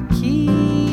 key.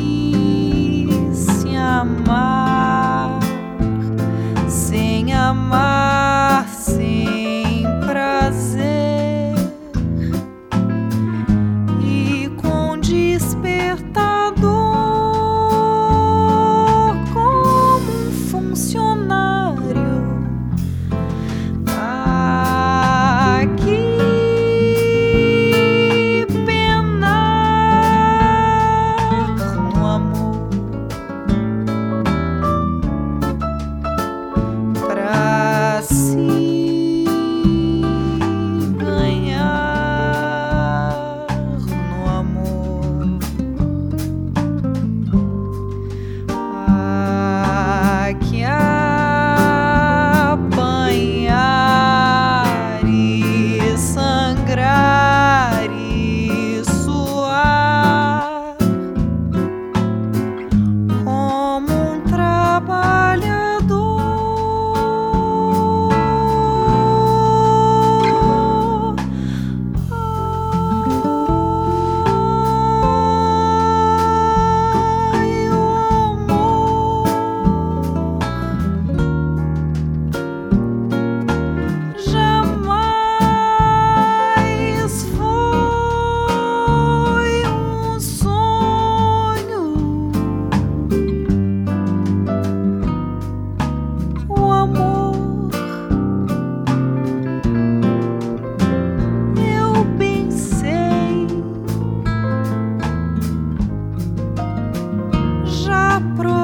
про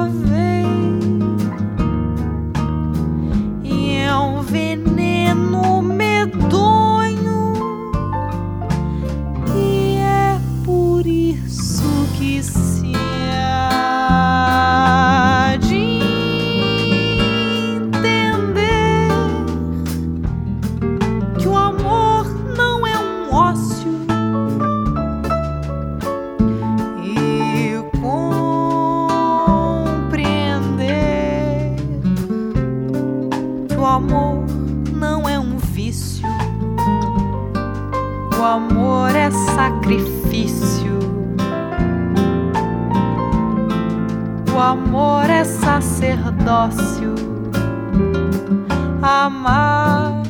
O amor é sacrifício. O amor é sacerdócio. Amar